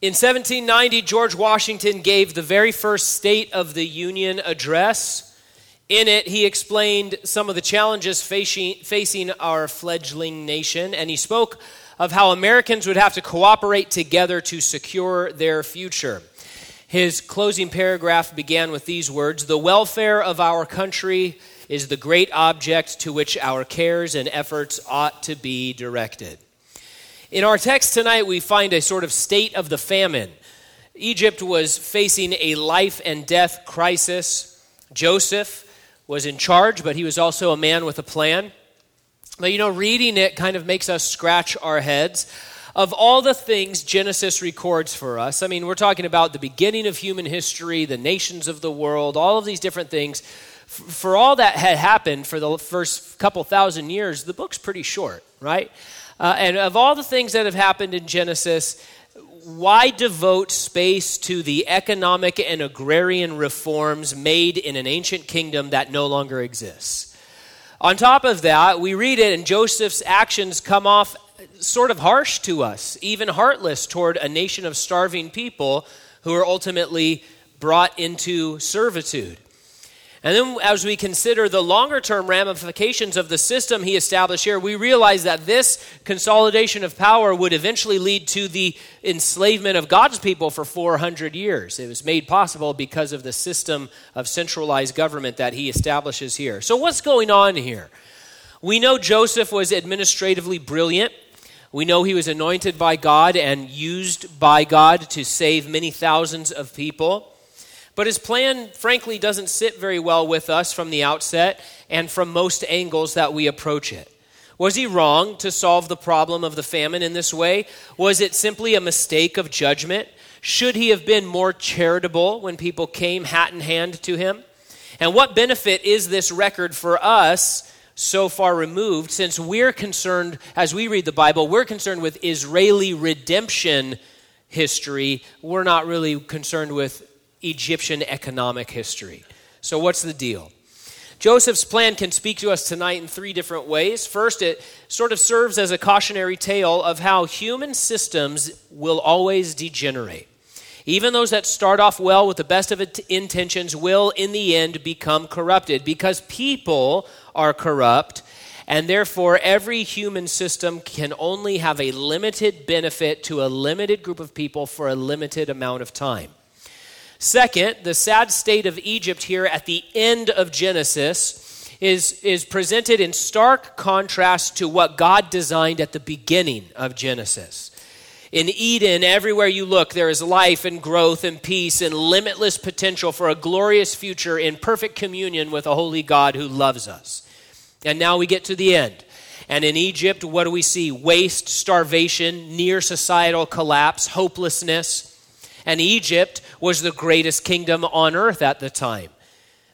In 1790, George Washington gave the very first State of the Union address. In it, he explained some of the challenges facing, facing our fledgling nation, and he spoke of how Americans would have to cooperate together to secure their future. His closing paragraph began with these words The welfare of our country is the great object to which our cares and efforts ought to be directed. In our text tonight, we find a sort of state of the famine. Egypt was facing a life and death crisis. Joseph was in charge, but he was also a man with a plan. But you know, reading it kind of makes us scratch our heads. Of all the things Genesis records for us, I mean, we're talking about the beginning of human history, the nations of the world, all of these different things. For all that had happened for the first couple thousand years, the book's pretty short, right? Uh, and of all the things that have happened in Genesis, why devote space to the economic and agrarian reforms made in an ancient kingdom that no longer exists? On top of that, we read it, and Joseph's actions come off sort of harsh to us, even heartless toward a nation of starving people who are ultimately brought into servitude. And then, as we consider the longer term ramifications of the system he established here, we realize that this consolidation of power would eventually lead to the enslavement of God's people for 400 years. It was made possible because of the system of centralized government that he establishes here. So, what's going on here? We know Joseph was administratively brilliant. We know he was anointed by God and used by God to save many thousands of people. But his plan, frankly, doesn't sit very well with us from the outset and from most angles that we approach it. Was he wrong to solve the problem of the famine in this way? Was it simply a mistake of judgment? Should he have been more charitable when people came hat in hand to him? And what benefit is this record for us so far removed since we're concerned, as we read the Bible, we're concerned with Israeli redemption history. We're not really concerned with Egyptian economic history. So, what's the deal? Joseph's plan can speak to us tonight in three different ways. First, it sort of serves as a cautionary tale of how human systems will always degenerate. Even those that start off well with the best of intentions will, in the end, become corrupted because people are corrupt, and therefore every human system can only have a limited benefit to a limited group of people for a limited amount of time. Second, the sad state of Egypt here at the end of Genesis is, is presented in stark contrast to what God designed at the beginning of Genesis. In Eden, everywhere you look, there is life and growth and peace and limitless potential for a glorious future in perfect communion with a holy God who loves us. And now we get to the end. And in Egypt, what do we see? Waste, starvation, near societal collapse, hopelessness. And Egypt was the greatest kingdom on earth at the time.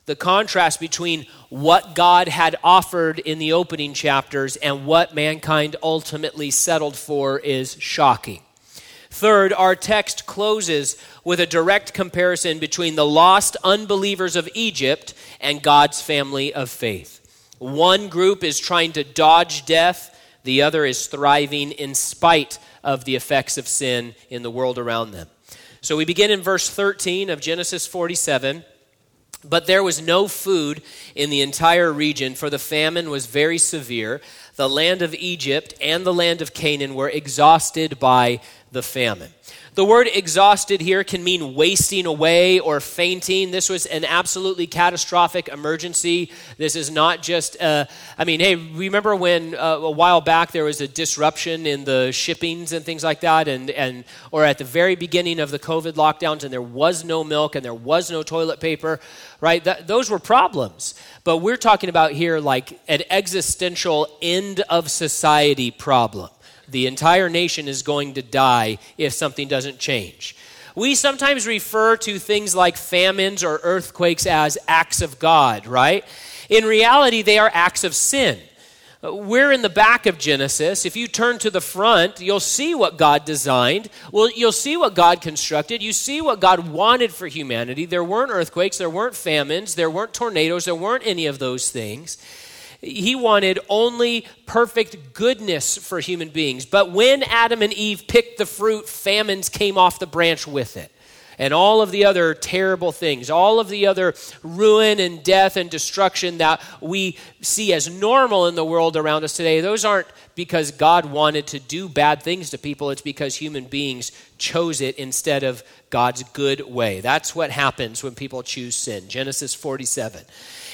The contrast between what God had offered in the opening chapters and what mankind ultimately settled for is shocking. Third, our text closes with a direct comparison between the lost unbelievers of Egypt and God's family of faith. One group is trying to dodge death, the other is thriving in spite of the effects of sin in the world around them. So we begin in verse 13 of Genesis 47. But there was no food in the entire region, for the famine was very severe. The land of Egypt and the land of Canaan were exhausted by the famine. The word exhausted here can mean wasting away or fainting. This was an absolutely catastrophic emergency. This is not just, uh, I mean, hey, remember when uh, a while back there was a disruption in the shippings and things like that, and, and or at the very beginning of the COVID lockdowns, and there was no milk and there was no toilet paper, right? That, those were problems. But we're talking about here like an existential end of society problem the entire nation is going to die if something doesn't change. We sometimes refer to things like famines or earthquakes as acts of God, right? In reality, they are acts of sin. We're in the back of Genesis. If you turn to the front, you'll see what God designed. Well, you'll see what God constructed. You see what God wanted for humanity. There weren't earthquakes, there weren't famines, there weren't tornadoes, there weren't any of those things. He wanted only perfect goodness for human beings. But when Adam and Eve picked the fruit, famines came off the branch with it and all of the other terrible things, all of the other ruin and death and destruction that we see as normal in the world around us today, those aren't because God wanted to do bad things to people. It's because human beings chose it instead of God's good way. That's what happens when people choose sin. Genesis 47.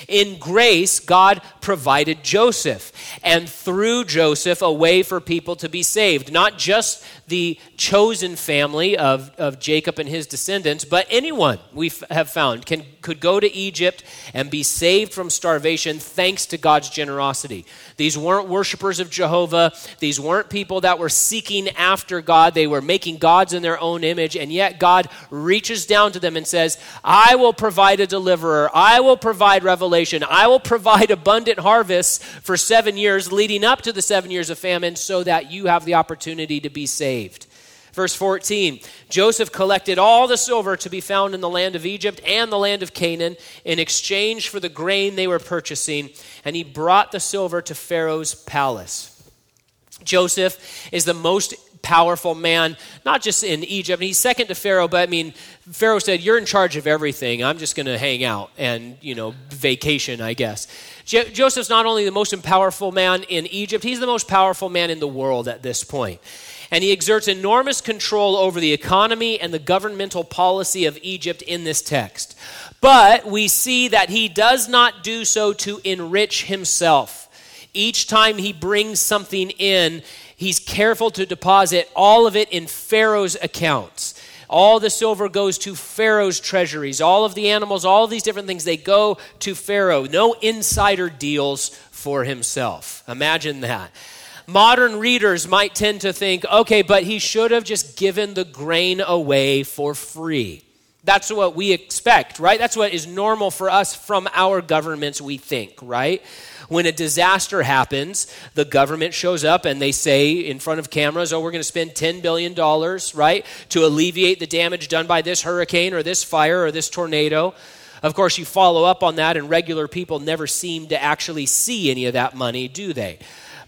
In grace, God provided Joseph, and through Joseph, a way for people to be saved. Not just the chosen family of, of Jacob and his descendants, but anyone we f- have found can, could go to Egypt and be saved from starvation thanks to God's generosity. These weren't worshipers of Jehovah, these weren't people that were seeking after God, they were making gods in their own image, and yet God reaches down to them and says, I will provide a deliverer, I will provide revelation, I will provide abundant harvests for seven years leading up to the seven years of famine so that you have the opportunity to be saved. Verse 14 Joseph collected all the silver to be found in the land of Egypt and the land of Canaan in exchange for the grain they were purchasing, and he brought the silver to Pharaoh's palace. Joseph is the most powerful man, not just in Egypt. He's second to Pharaoh, but I mean, Pharaoh said, You're in charge of everything. I'm just going to hang out and, you know, vacation, I guess. Jo- Joseph's not only the most powerful man in Egypt, he's the most powerful man in the world at this point. And he exerts enormous control over the economy and the governmental policy of Egypt in this text. But we see that he does not do so to enrich himself. Each time he brings something in, he's careful to deposit all of it in Pharaoh's accounts. All the silver goes to Pharaoh's treasuries. All of the animals, all these different things, they go to Pharaoh. No insider deals for himself. Imagine that. Modern readers might tend to think, okay, but he should have just given the grain away for free. That's what we expect, right? That's what is normal for us from our governments, we think, right? When a disaster happens, the government shows up and they say in front of cameras, oh, we're going to spend $10 billion, right, to alleviate the damage done by this hurricane or this fire or this tornado. Of course, you follow up on that, and regular people never seem to actually see any of that money, do they?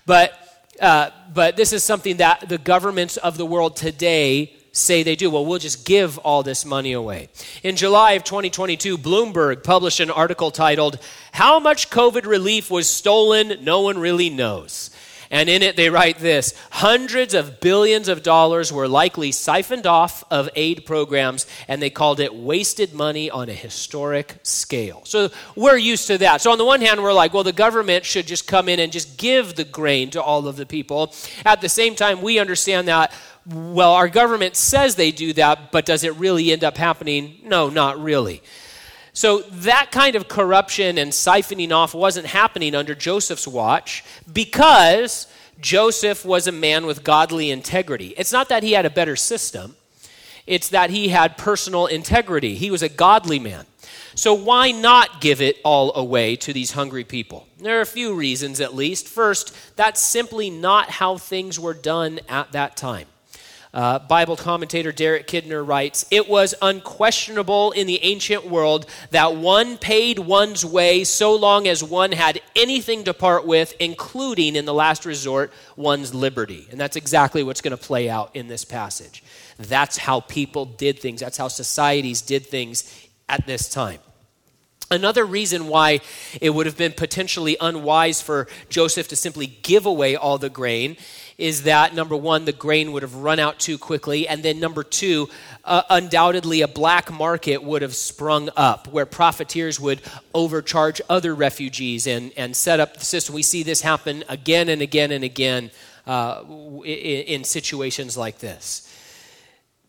But, uh, but this is something that the governments of the world today say they do. Well, we'll just give all this money away. In July of 2022, Bloomberg published an article titled, How Much COVID Relief Was Stolen? No One Really Knows. And in it, they write this hundreds of billions of dollars were likely siphoned off of aid programs, and they called it wasted money on a historic scale. So we're used to that. So, on the one hand, we're like, well, the government should just come in and just give the grain to all of the people. At the same time, we understand that well, our government says they do that, but does it really end up happening? No, not really. So that kind of corruption and siphoning off wasn't happening under Joseph's watch because Joseph was a man with godly integrity. It's not that he had a better system, it's that he had personal integrity. He was a godly man. So, why not give it all away to these hungry people? There are a few reasons, at least. First, that's simply not how things were done at that time. Uh, Bible commentator Derek Kidner writes It was unquestionable in the ancient world that one paid one's way so long as one had anything to part with, including, in the last resort, one's liberty. And that's exactly what's going to play out in this passage. That's how people did things, that's how societies did things at this time. Another reason why it would have been potentially unwise for Joseph to simply give away all the grain is that number one, the grain would have run out too quickly, and then number two, uh, undoubtedly a black market would have sprung up where profiteers would overcharge other refugees and, and set up the system. We see this happen again and again and again uh, in, in situations like this.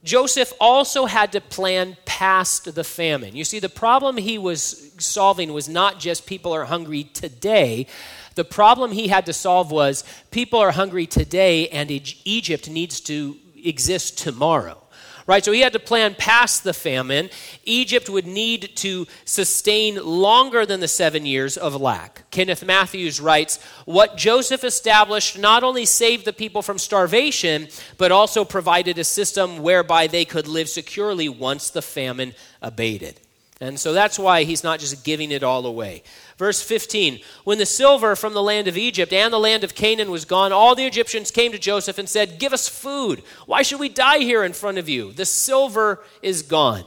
Joseph also had to plan past the famine. You see, the problem he was solving was not just people are hungry today, the problem he had to solve was people are hungry today and Egypt needs to exist tomorrow. Right? So he had to plan past the famine. Egypt would need to sustain longer than the seven years of lack. Kenneth Mathews writes What Joseph established not only saved the people from starvation, but also provided a system whereby they could live securely once the famine abated. And so that's why he's not just giving it all away. Verse 15 When the silver from the land of Egypt and the land of Canaan was gone, all the Egyptians came to Joseph and said, Give us food. Why should we die here in front of you? The silver is gone.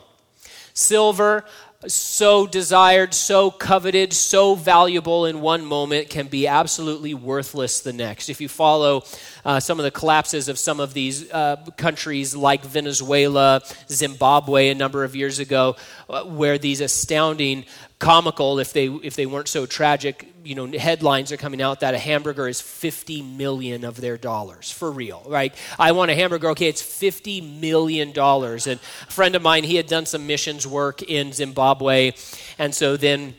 Silver, so desired, so coveted, so valuable in one moment can be absolutely worthless the next. If you follow uh, some of the collapses of some of these uh, countries like Venezuela, Zimbabwe, a number of years ago, uh, where these astounding comical if they if they weren't so tragic. You know headlines are coming out that a hamburger is 50 million of their dollars for real right? I want a hamburger. Okay it's 50 million dollars. And a friend of mine he had done some missions work in zimbabwe. And so then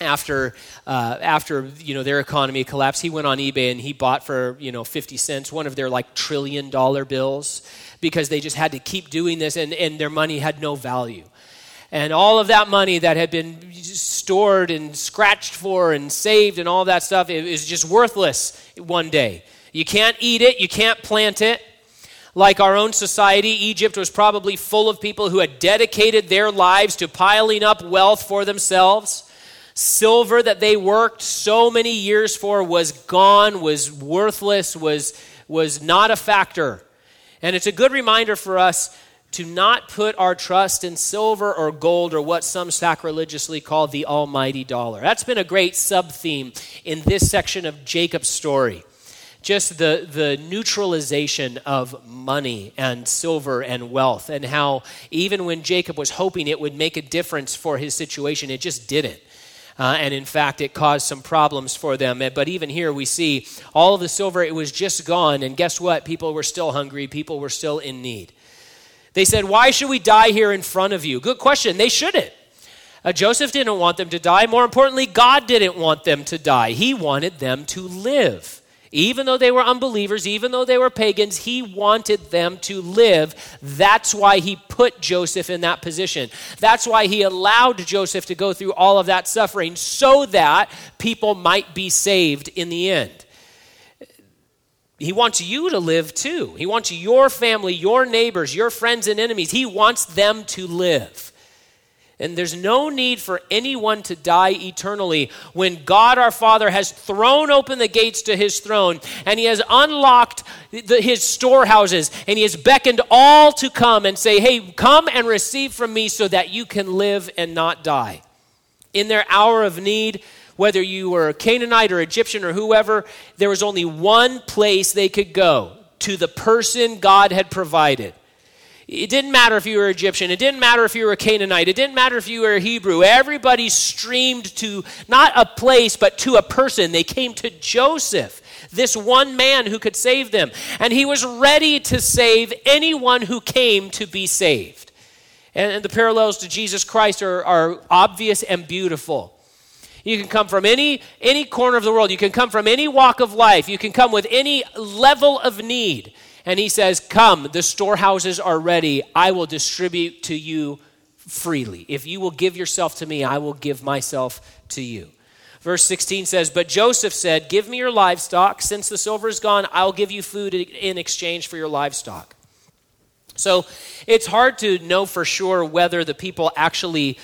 after uh, after you know their economy collapsed he went on ebay and he bought for you know 50 cents one of their like trillion dollar bills because they just had to keep doing this and, and their money had no value and all of that money that had been stored and scratched for and saved and all that stuff is just worthless one day. You can't eat it, you can't plant it. Like our own society, Egypt was probably full of people who had dedicated their lives to piling up wealth for themselves. Silver that they worked so many years for was gone, was worthless, was, was not a factor. And it's a good reminder for us to not put our trust in silver or gold or what some sacrilegiously call the almighty dollar. That's been a great sub theme in this section of Jacob's story. Just the, the neutralization of money and silver and wealth, and how even when Jacob was hoping it would make a difference for his situation, it just didn't. Uh, and in fact, it caused some problems for them. But even here, we see all of the silver, it was just gone. And guess what? People were still hungry, people were still in need. They said, Why should we die here in front of you? Good question. They shouldn't. Uh, Joseph didn't want them to die. More importantly, God didn't want them to die. He wanted them to live. Even though they were unbelievers, even though they were pagans, he wanted them to live. That's why he put Joseph in that position. That's why he allowed Joseph to go through all of that suffering so that people might be saved in the end. He wants you to live too. He wants your family, your neighbors, your friends and enemies. He wants them to live. And there's no need for anyone to die eternally when God our Father has thrown open the gates to his throne and he has unlocked the, his storehouses and he has beckoned all to come and say, Hey, come and receive from me so that you can live and not die. In their hour of need, whether you were a Canaanite or Egyptian or whoever, there was only one place they could go to the person God had provided. It didn't matter if you were Egyptian. It didn't matter if you were a Canaanite. It didn't matter if you were a Hebrew. Everybody streamed to not a place, but to a person. They came to Joseph, this one man who could save them. And he was ready to save anyone who came to be saved. And, the parallels to Jesus Christ are, are obvious and beautiful. You can come from any, any corner of the world. You can come from any walk of life. You can come with any level of need. And he says, Come, the storehouses are ready. I will distribute to you freely. If you will give yourself to me, I will give myself to you. Verse 16 says, But Joseph said, Give me your livestock. Since the silver is gone, I'll give you food in exchange for your livestock. So it's hard to know for sure whether the people actually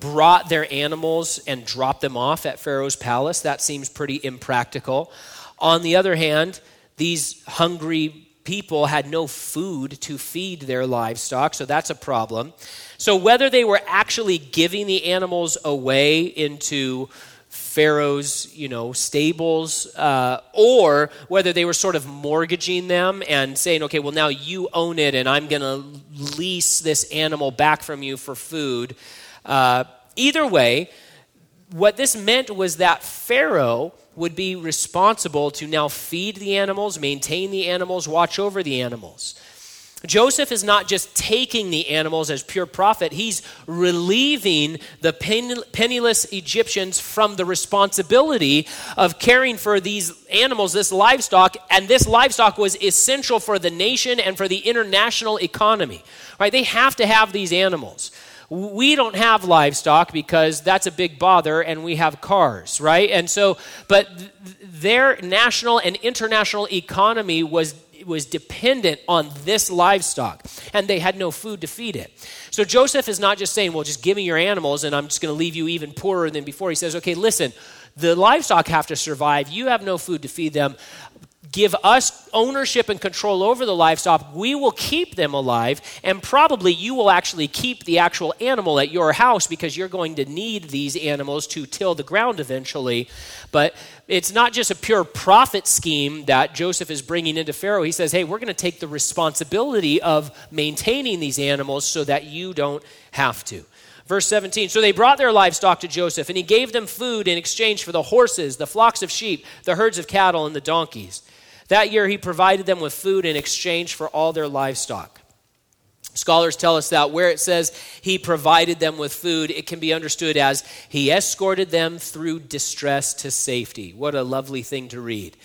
brought their animals and dropped them off at Pharaoh's palace. That seems pretty impractical. On the other hand, these hungry people had no food to feed their livestock, so that's a problem. So, whether they were actually giving the animals away into Pharaoh's, you know, stables, uh, or whether they were sort of mortgaging them and saying, okay, well, now you own it and I'm going to lease this animal back from you for food. Uh, either way, what this meant was that Pharaoh would be responsible to now feed the animals, maintain the animals, watch over the animals. Joseph is not just taking the animals as pure profit, he's relieving the penniless Egyptians from the responsibility of caring for these animals, this livestock, and this livestock was essential for the nation and for the international economy. Right? They have to have these animals. We don't have livestock because that's a big bother and we have cars, right? And so, but th- their national and international economy was was dependent on this livestock, and they had no food to feed it. So Joseph is not just saying, Well, just give me your animals, and I'm just going to leave you even poorer than before. He says, Okay, listen, the livestock have to survive. You have no food to feed them give us ownership and control over the livestock, we will keep them alive, and probably you will actually keep the actual animal at your house because you're going to need these animals to till the ground eventually. But it's not just a pure profit scheme that Joseph is bringing into Pharaoh. He says, hey, we're going to take the responsibility of maintaining these animals so that you don't have to. Verse 17 So they brought their livestock to Joseph, and he gave them food in exchange for the horses, the flocks of sheep, the herds of cattle, and the donkeys. That year, he provided them with food in exchange for all their livestock. Scholars tell us that where it says he provided them with food, it can be understood as he escorted them through distress to safety. What a lovely thing to read.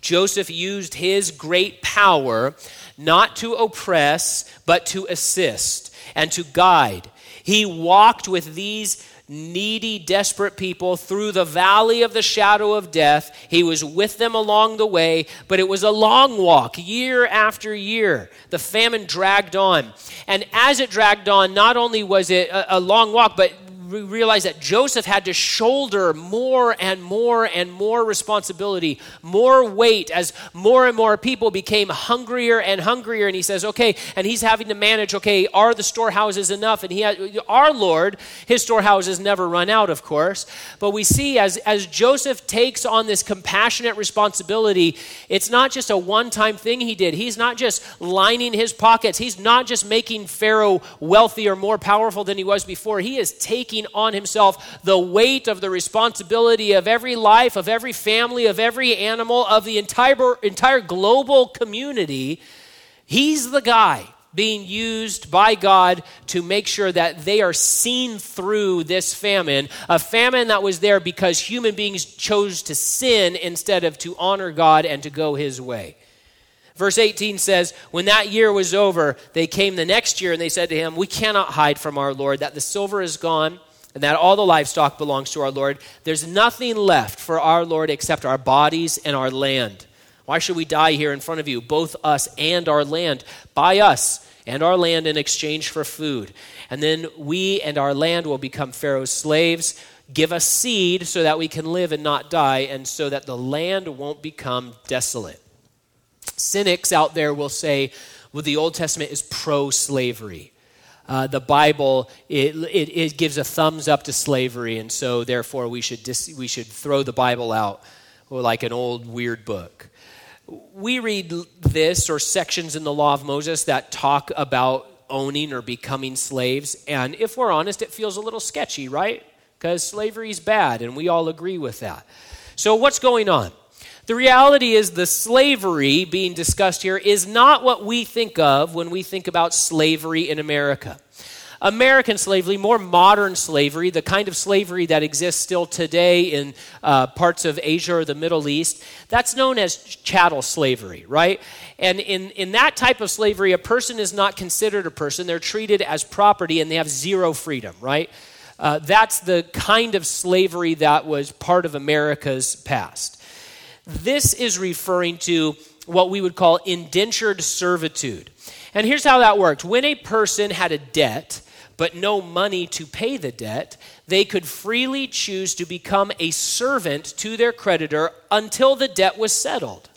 Joseph used his great power not to oppress, but to assist and to guide. He walked with these needy, desperate people through the valley of the shadow of death. He was with them along the way, but it was a long walk, year after year. The famine dragged on. And as it dragged on, not only was it a, a long walk, but we realize that Joseph had to shoulder more and more and more responsibility, more weight as more and more people became hungrier and hungrier. And he says, okay, and he's having to manage, okay, are the storehouses enough? And he had, our Lord, his storehouses never run out, of course. But we see as, as Joseph takes on this compassionate responsibility, it's not just a one time thing he did. He's not just lining his pockets, he's not just making Pharaoh wealthy or more powerful than he was before. He is taking taking on himself the weight of the responsibility of every life, of every family, of every animal, of the entire, entire global community. He's the guy being used by God to make sure that they are seen through this famine, a famine that was there because human beings chose to sin instead of to honor God and to go his way. Verse 18 says, When that year was over, they came the next year and they said to him, We cannot hide from our Lord that the silver is gone and that all the livestock belongs to our Lord. There's nothing left for our Lord except our bodies and our land. Why should we die here in front of you, both us and our land? Buy us and our land in exchange for food. And then we and our land will become Pharaoh's slaves. Give us seed so that we can live and not die, and so that the land won't become desolate. Cynics out there will say, well, the Old Testament is pro slavery uh, the Bible it, it, it, gives a thumbs up to slavery, and so therefore we should dis, we should throw the Bible out like an old weird book. We read this or sections in the Law of Moses that talk about owning or becoming slaves, and if we're honest, it feels a little sketchy, right? Because slavery is bad, and we all agree with that. So what's going on? The reality is, the slavery being discussed here is not what we think of when we think about slavery in America. American slavery, more modern slavery, the kind of slavery that exists still today in uh, parts of Asia or the Middle East, that's known as chattel slavery, right? And in, in that type of slavery, a person is not considered a person. They're treated as property and they have zero freedom, right? Uh, that's the kind of slavery that was part of America's past. This is referring to what we would call indentured servitude. And here's how that worked when a person had a debt, but no money to pay the debt, they could freely choose to become a servant to their creditor until the debt was settled.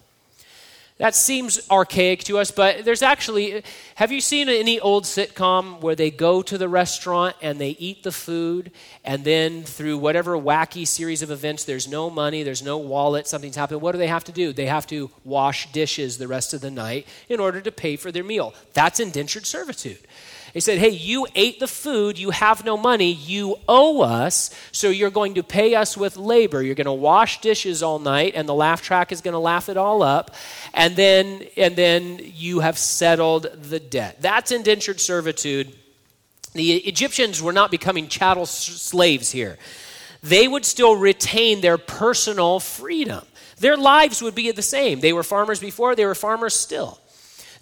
That seems archaic to us, but there's actually. Have you seen any old sitcom where they go to the restaurant and they eat the food, and then through whatever wacky series of events, there's no money, there's no wallet, something's happened. What do they have to do? They have to wash dishes the rest of the night in order to pay for their meal. That's indentured servitude. He said, Hey, you ate the food, you have no money, you owe us, so you're going to pay us with labor. You're going to wash dishes all night, and the laugh track is going to laugh it all up, and then, and then you have settled the debt. That's indentured servitude. The Egyptians were not becoming chattel slaves here. They would still retain their personal freedom. Their lives would be the same. They were farmers before, they were farmers still.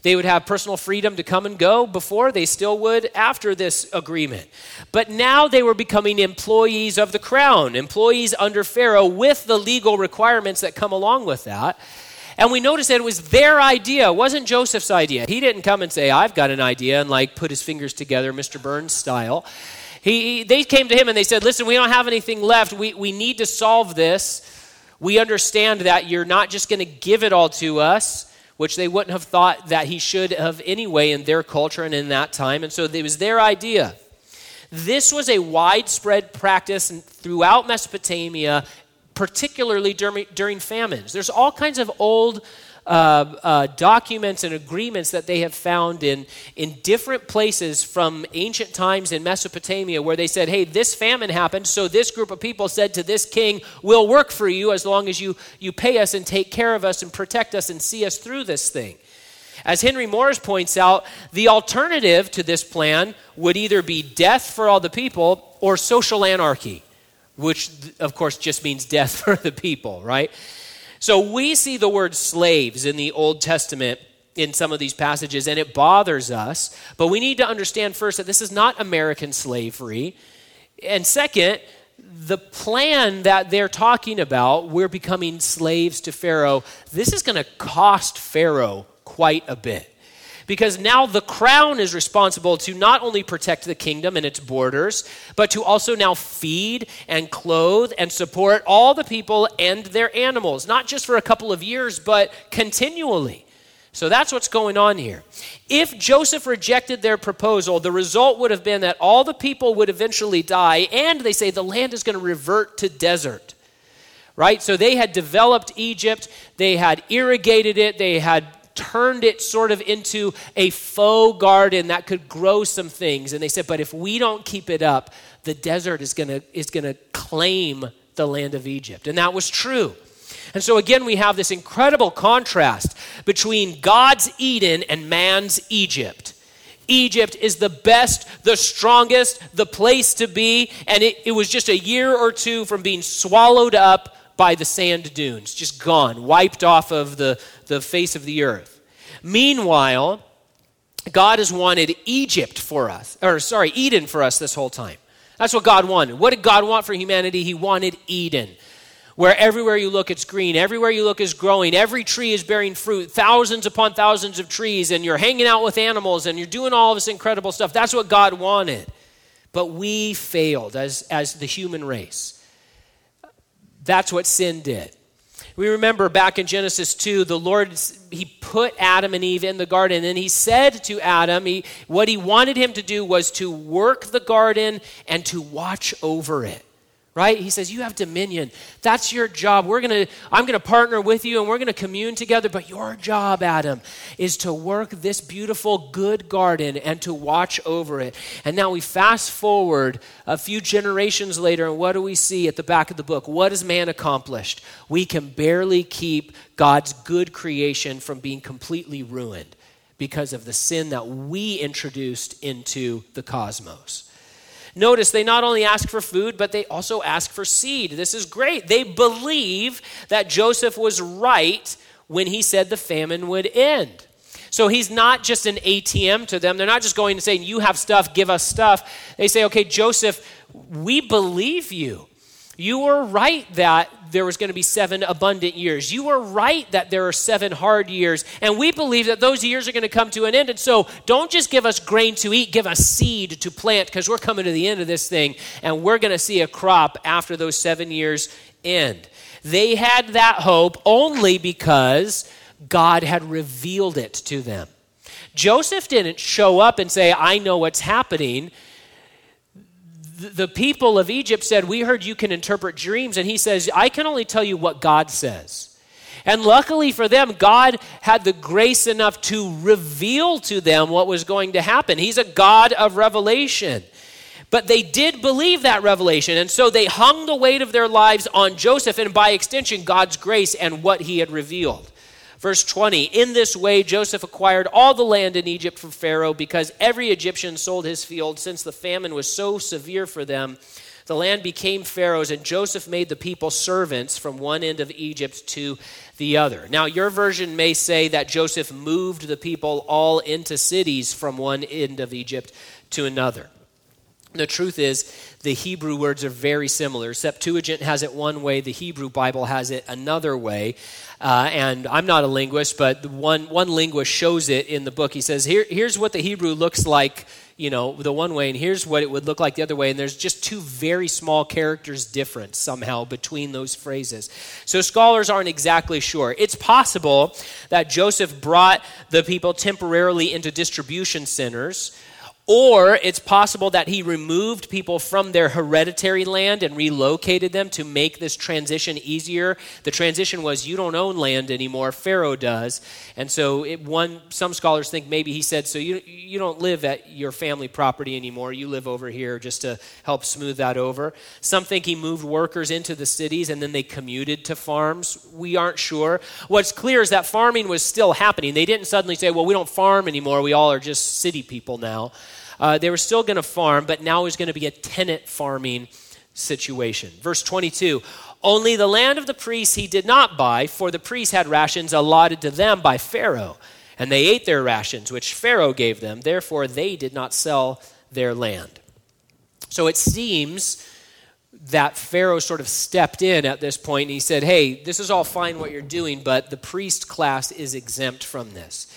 They would have personal freedom to come and go before, they still would after this agreement. But now they were becoming employees of the crown, employees under Pharaoh with the legal requirements that come along with that. And we notice that it was their idea, it wasn't Joseph's idea. He didn't come and say, I've got an idea, and like put his fingers together, Mr. Burns style. He, he, they came to him and they said, Listen, we don't have anything left. We, we need to solve this. We understand that you're not just going to give it all to us, which they wouldn't have thought that he should have anyway in their culture and in that time. And so it was their idea. This was a widespread practice throughout Mesopotamia particularly during, during famines. There's all kinds of old uh, uh, documents and agreements that they have found in, in different places from ancient times in Mesopotamia where they said, hey, this famine happened, so this group of people said to this king, we'll work for you as long as you, you pay us and take care of us and protect us and see us through this thing. As Henry Morris points out, the alternative to this plan would either be death for all the people or social anarchy which of course just means death for the people, right? So we see the word slaves in the Old Testament in some of these passages, and it bothers us. But we need to understand first that this is not American slavery. And second, the plan that they're talking about, we're becoming slaves to Pharaoh, this is going to cost Pharaoh quite a bit because now the crown is responsible to not only protect the kingdom and its borders, but to also now feed and clothe and support all the people and their animals, not just for a couple of years, but continually. So that's what's going on here. If Joseph rejected their proposal, the result would have been that all the people would eventually die, and they say the land is going to revert to desert. Right? So they had developed Egypt, they had irrigated it, they had turned it sort of into a faux garden that could grow some things. And they said, but if we don't keep it up, the desert is going to is going to claim the land of Egypt. And that was true. And so again, we have this incredible contrast between God's Eden and man's Egypt. Egypt is the best, the strongest, the place to be, and it, it was just a year or two from being swallowed up by the sand dunes, just gone, wiped off of the, the face of the earth. Meanwhile, God has wanted Egypt for us, or sorry, Eden for us this whole time. That's what God wanted. What did God want for humanity? He wanted Eden, where everywhere you look, it's green. Everywhere you look is growing. Every tree is bearing fruit. Thousands upon thousands of trees, and you're hanging out with animals, and you're doing all this incredible stuff. That's what God wanted. But we failed as, as the human race. That's what sin did. We remember back in Genesis 2, the Lord, He put Adam and Eve in the garden, and He said to Adam, he, what He wanted him to do was to work the garden and to watch over it right? He says, You have dominion. That's your job. We're gonna, I'm gonna partner with you and we're gonna commune together. But your job, Adam, is to work this beautiful, good garden and to watch over it. And now we fast forward a few generations later, and what do we see at the back of the book? What has man accomplished? We can barely keep God's good creation from being completely ruined because of the sin that we introduced into the cosmos. Notice they not only ask for food, but they also ask for seed. This is great. They believe that Joseph was right when he said the famine would end. So he's not just an ATM to them. They're not just going and saying, You have stuff, give us stuff. They say, Okay, Joseph, we believe you. You were right that there was going to be seven abundant years. You were right that there are seven hard years. And we believe that those years are going to come to an end. And so don't just give us grain to eat, give us seed to plant because we're coming to the end of this thing and we're going to see a crop after those seven years end. They had that hope only because God had revealed it to them. Joseph didn't show up and say, I know what's happening the people of Egypt said, We heard you can interpret dreams. And he says, I can only tell you what God says. And luckily for them, God had the grace enough to reveal to them what was going to happen. He's a God of revelation. But they did believe that revelation. And so they hung the weight of their lives on Joseph and by extension, God's grace and what he had revealed. Verse 20 In this way, Joseph acquired all the land in Egypt from Pharaoh because every Egyptian sold his field since the famine was so severe for them. The land became Pharaoh's, and Joseph made the people servants from one end of Egypt to the other. Now, your version may say that Joseph moved the people all into cities from one end of Egypt to another. The truth is, the Hebrew words are very similar. Septuagint has it one way, the Hebrew Bible has it another way. Uh, and I'm not a linguist, but one, one linguist shows it in the book. He says, Here, Here's what the Hebrew looks like, you know, the one way, and here's what it would look like the other way. And there's just two very small characters difference somehow between those phrases. So scholars aren't exactly sure. It's possible that Joseph brought the people temporarily into distribution centers or it's possible that he removed people from their hereditary land and relocated them to make this transition easier. The transition was you don't own land anymore, Pharaoh does. And so it, one some scholars think maybe he said so you you don't live at your family property anymore. You live over here just to help smooth that over. Some think he moved workers into the cities and then they commuted to farms. We aren't sure. What's clear is that farming was still happening. They didn't suddenly say, "Well, we don't farm anymore. We all are just city people now." Uh, they were still going to farm, but now it was going to be a tenant farming situation. Verse 22 Only the land of the priests he did not buy, for the priests had rations allotted to them by Pharaoh, and they ate their rations, which Pharaoh gave them. Therefore, they did not sell their land. So it seems that Pharaoh sort of stepped in at this point and he said, Hey, this is all fine what you're doing, but the priest class is exempt from this.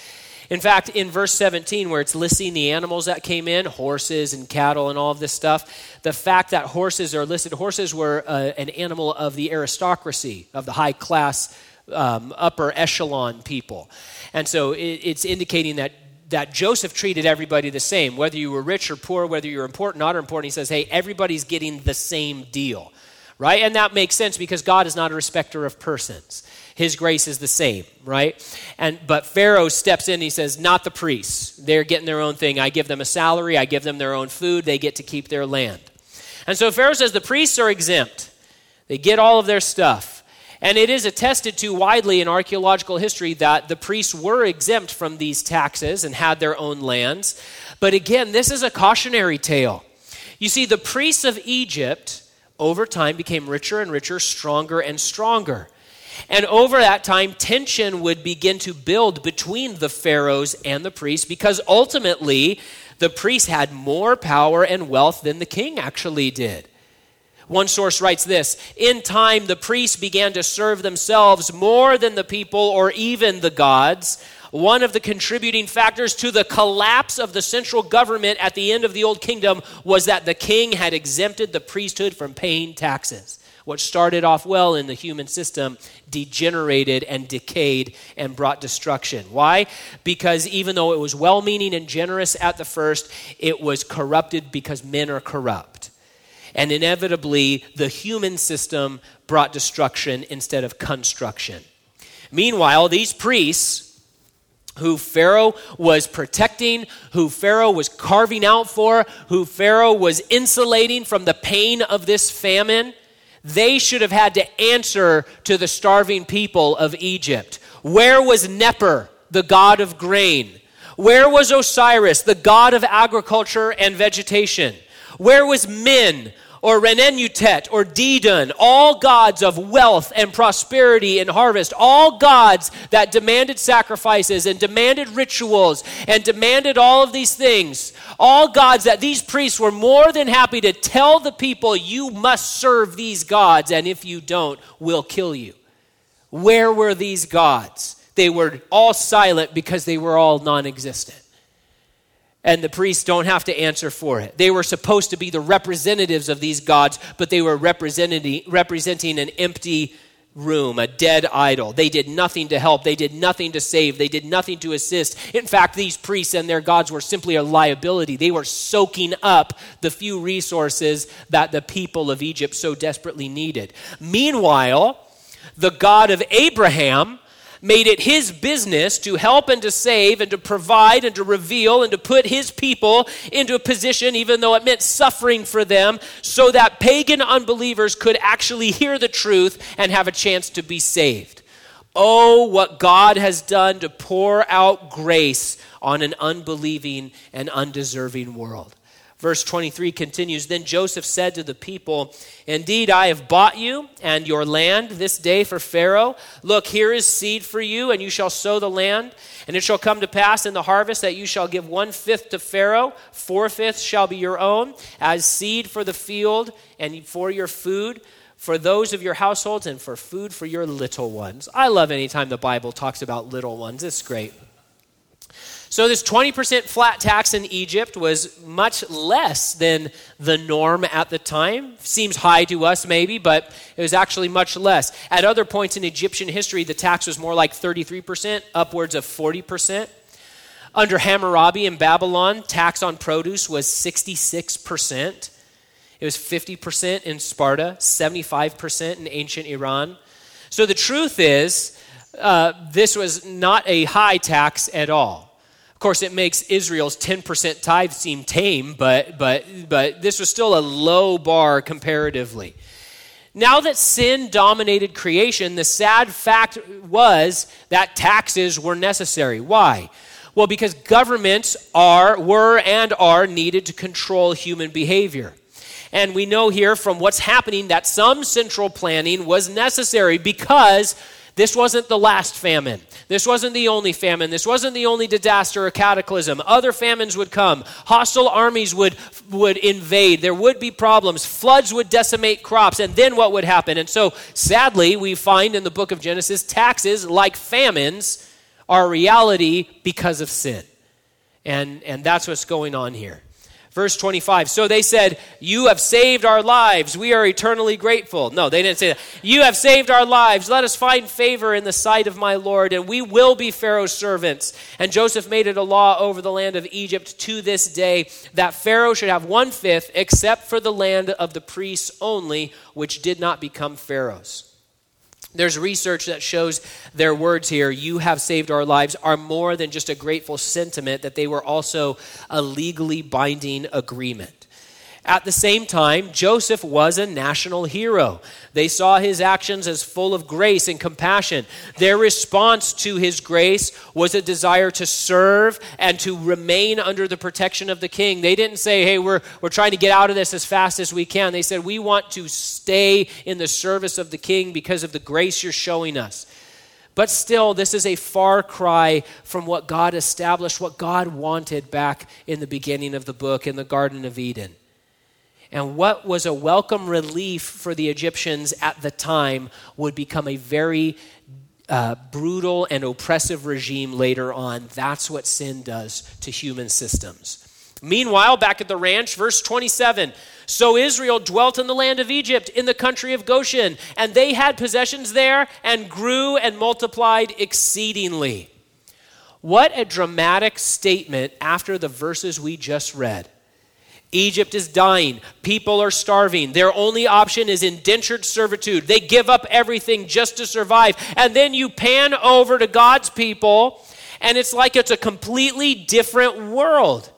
In fact, in verse 17, where it's listing the animals that came in horses and cattle and all of this stuff the fact that horses are listed, horses were uh, an animal of the aristocracy, of the high class, um, upper echelon people. And so it, it's indicating that that Joseph treated everybody the same, whether you were rich or poor, whether you were important or not important. He says, hey, everybody's getting the same deal, right? And that makes sense because God is not a respecter of persons his grace is the same, right? And but Pharaoh steps in, he says, Not the priests. They're getting their own thing. I give them a salary, I give them their own food, they get to keep their land. And so Pharaoh says the priests are exempt. They get all of their stuff. And it is attested to widely in archaeological history that the priests were exempt from these taxes and had their own lands. But again, this is a cautionary tale. You see, the priests of Egypt over time became richer and richer, stronger and stronger. And over that time, tension would begin to build between the pharaohs and the priests because ultimately the priests had more power and wealth than the king actually did. One source writes this In time, the priests began to serve themselves more than the people or even the gods. One of the contributing factors to the collapse of the central government at the end of the Old Kingdom was that the king had exempted the priesthood from paying taxes. What started off well in the human system degenerated and decayed and brought destruction. Why? Because even though it was well meaning and generous at the first, it was corrupted because men are corrupt. And inevitably, the human system brought destruction instead of construction. Meanwhile, these priests, who Pharaoh was protecting, who Pharaoh was carving out for, who Pharaoh was insulating from the pain of this famine, they should have had to answer to the starving people of Egypt. Where was Neper, the god of grain? Where was Osiris, the god of agriculture and vegetation? Where was Min, or Renenutet or Dedun, all gods of wealth and prosperity and harvest, all gods that demanded sacrifices and demanded rituals and demanded all of these things, all gods that these priests were more than happy to tell the people, you must serve these gods, and if you don't, we'll kill you. Where were these gods? They were all silent because they were all non existent and the priests don't have to answer for it. They were supposed to be the representatives of these gods, but they were representing, representing an empty room, a dead idol. They did nothing to help. They did nothing to save. They did nothing to assist. In fact, these priests and their gods were simply a liability. They were soaking up the few resources that the people of Egypt so desperately needed. Meanwhile, the God of Abraham made it his business to help and to save and to provide and to reveal and to put his people into a position, even though it meant suffering for them, so that pagan unbelievers could actually hear the truth and have a chance to be saved. Oh, what God has done to pour out grace on an unbelieving and undeserving world. Verse 23 continues Then Joseph said to the people, Indeed, I have bought you and your land this day for Pharaoh. Look, here is seed for you, and you shall sow the land. And it shall come to pass in the harvest that you shall give one fifth to Pharaoh, four fifths shall be your own, as seed for the field and for your food, for those of your households, and for food for your little ones. I love anytime the Bible talks about little ones, it's great. So, this 20% flat tax in Egypt was much less than the norm at the time. Seems high to us, maybe, but it was actually much less. At other points in Egyptian history, the tax was more like 33%, upwards of 40%. Under Hammurabi in Babylon, tax on produce was 66%. It was 50% in Sparta, 75% in ancient Iran. So the truth is, uh, this was not a high tax at all course, it makes Israel's 10% tithe seem tame, but, but, but this was still a low bar comparatively. Now that sin dominated creation, the sad fact was that taxes were necessary. Why? Well, because governments are, were, and are needed to control human behavior. And we know here from what's happening that some central planning was necessary because this wasn't the last famine. This wasn't the only famine. This wasn't the only disaster or cataclysm. Other famines would come. Hostile armies would, would invade. There would be problems. Floods would decimate crops. And then what would happen? And so, sadly, we find in the book of Genesis taxes, like famines, are reality because of sin. And, and that's what's going on here. Verse 25. So they said, You have saved our lives. We are eternally grateful. No, they didn't say that. You have saved our lives. Let us find favor in the sight of my Lord, and we will be Pharaoh's servants. And Joseph made it a law over the land of Egypt to this day that Pharaoh should have one fifth, except for the land of the priests only, which did not become Pharaoh's. There's research that shows their words here, you have saved our lives, are more than just a grateful sentiment, that they were also a legally binding agreement. At the same time, Joseph was a national hero. They saw his actions as full of grace and compassion. Their response to his grace was a desire to serve and to remain under the protection of the king. They didn't say, hey, we're, we're trying to get out of this as fast as we can. They said, we want to stay in the service of the king because of the grace you're showing us. But still, this is a far cry from what God established, what God wanted back in the beginning of the book in the Garden of Eden. And what was a welcome relief for the Egyptians at the time would become a very uh, brutal and oppressive regime later on. That's what sin does to human systems. Meanwhile, back at the ranch, verse 27 So Israel dwelt in the land of Egypt, in the country of Goshen, and they had possessions there and grew and multiplied exceedingly. What a dramatic statement after the verses we just read. Egypt is dying. People are starving. Their only option is indentured servitude. They give up everything just to survive. And then you pan over to God's people, and it's like it's a completely different world.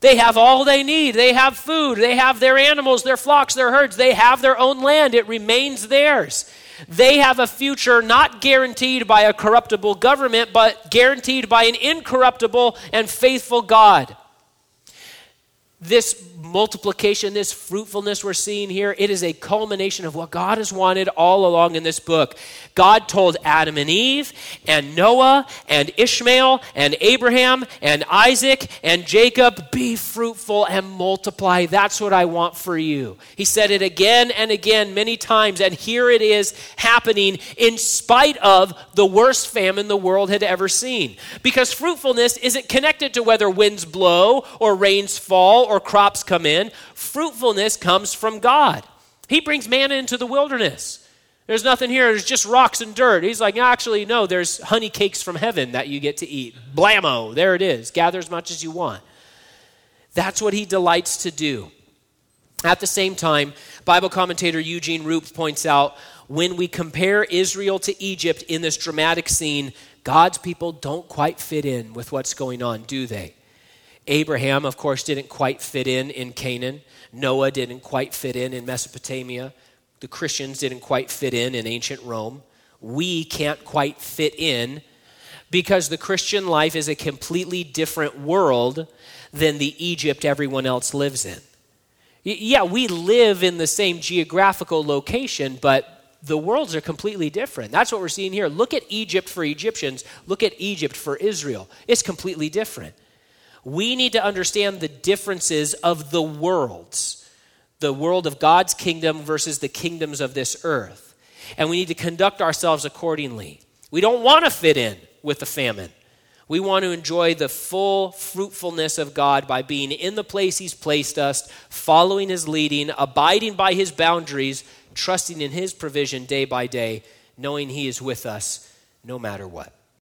They have all they need. They have food. They have their animals, their flocks, their herds. They have their own land. It remains theirs. They have a future not guaranteed by a corruptible government, but guaranteed by an incorruptible and faithful God this multiplication, this fruitfulness we're seeing here, it is a culmination of what God has wanted all along in this book. God told Adam and Eve, and Noah, and Ishmael, and Abraham, and Isaac, and Jacob, be fruitful and multiply. That's what I want for you. He said it again and again, many times, and here it is happening in spite of the worst famine the world had ever seen. Because fruitfulness isn't connected to whether winds blow or rains fall or crops come in. Fruitfulness comes from God. He brings manna into the wilderness. There's nothing here. There's just rocks and dirt. He's like, actually, no, there's honey cakes from heaven that you get to eat. Blammo, there it is. Gather as much as you want. That's what he delights to do. At the same time, Bible commentator Eugene Roop points out when we compare Israel to Egypt in this dramatic scene, God's people don't quite fit in with what's going on, do they? Abraham, of course, didn't quite fit in in Canaan. Noah didn't quite fit in in Mesopotamia. The Christians didn't quite fit in in ancient Rome. We can't quite fit in because the Christian life is a completely different world than the Egypt everyone else lives in. Yeah, we live in the same geographical location, but the worlds are completely different. That's what we're seeing here. Look at Egypt for Egyptians, look at Egypt for Israel. It's completely different. We need to understand the differences of the worlds the world of God's kingdom versus the kingdoms of this earth. And we need to conduct ourselves accordingly. We don't want to fit in with the famine. We want to enjoy the full fruitfulness of God by being in the place He's placed us, following His leading, abiding by His boundaries, trusting in His provision day by day, knowing He is with us no matter what.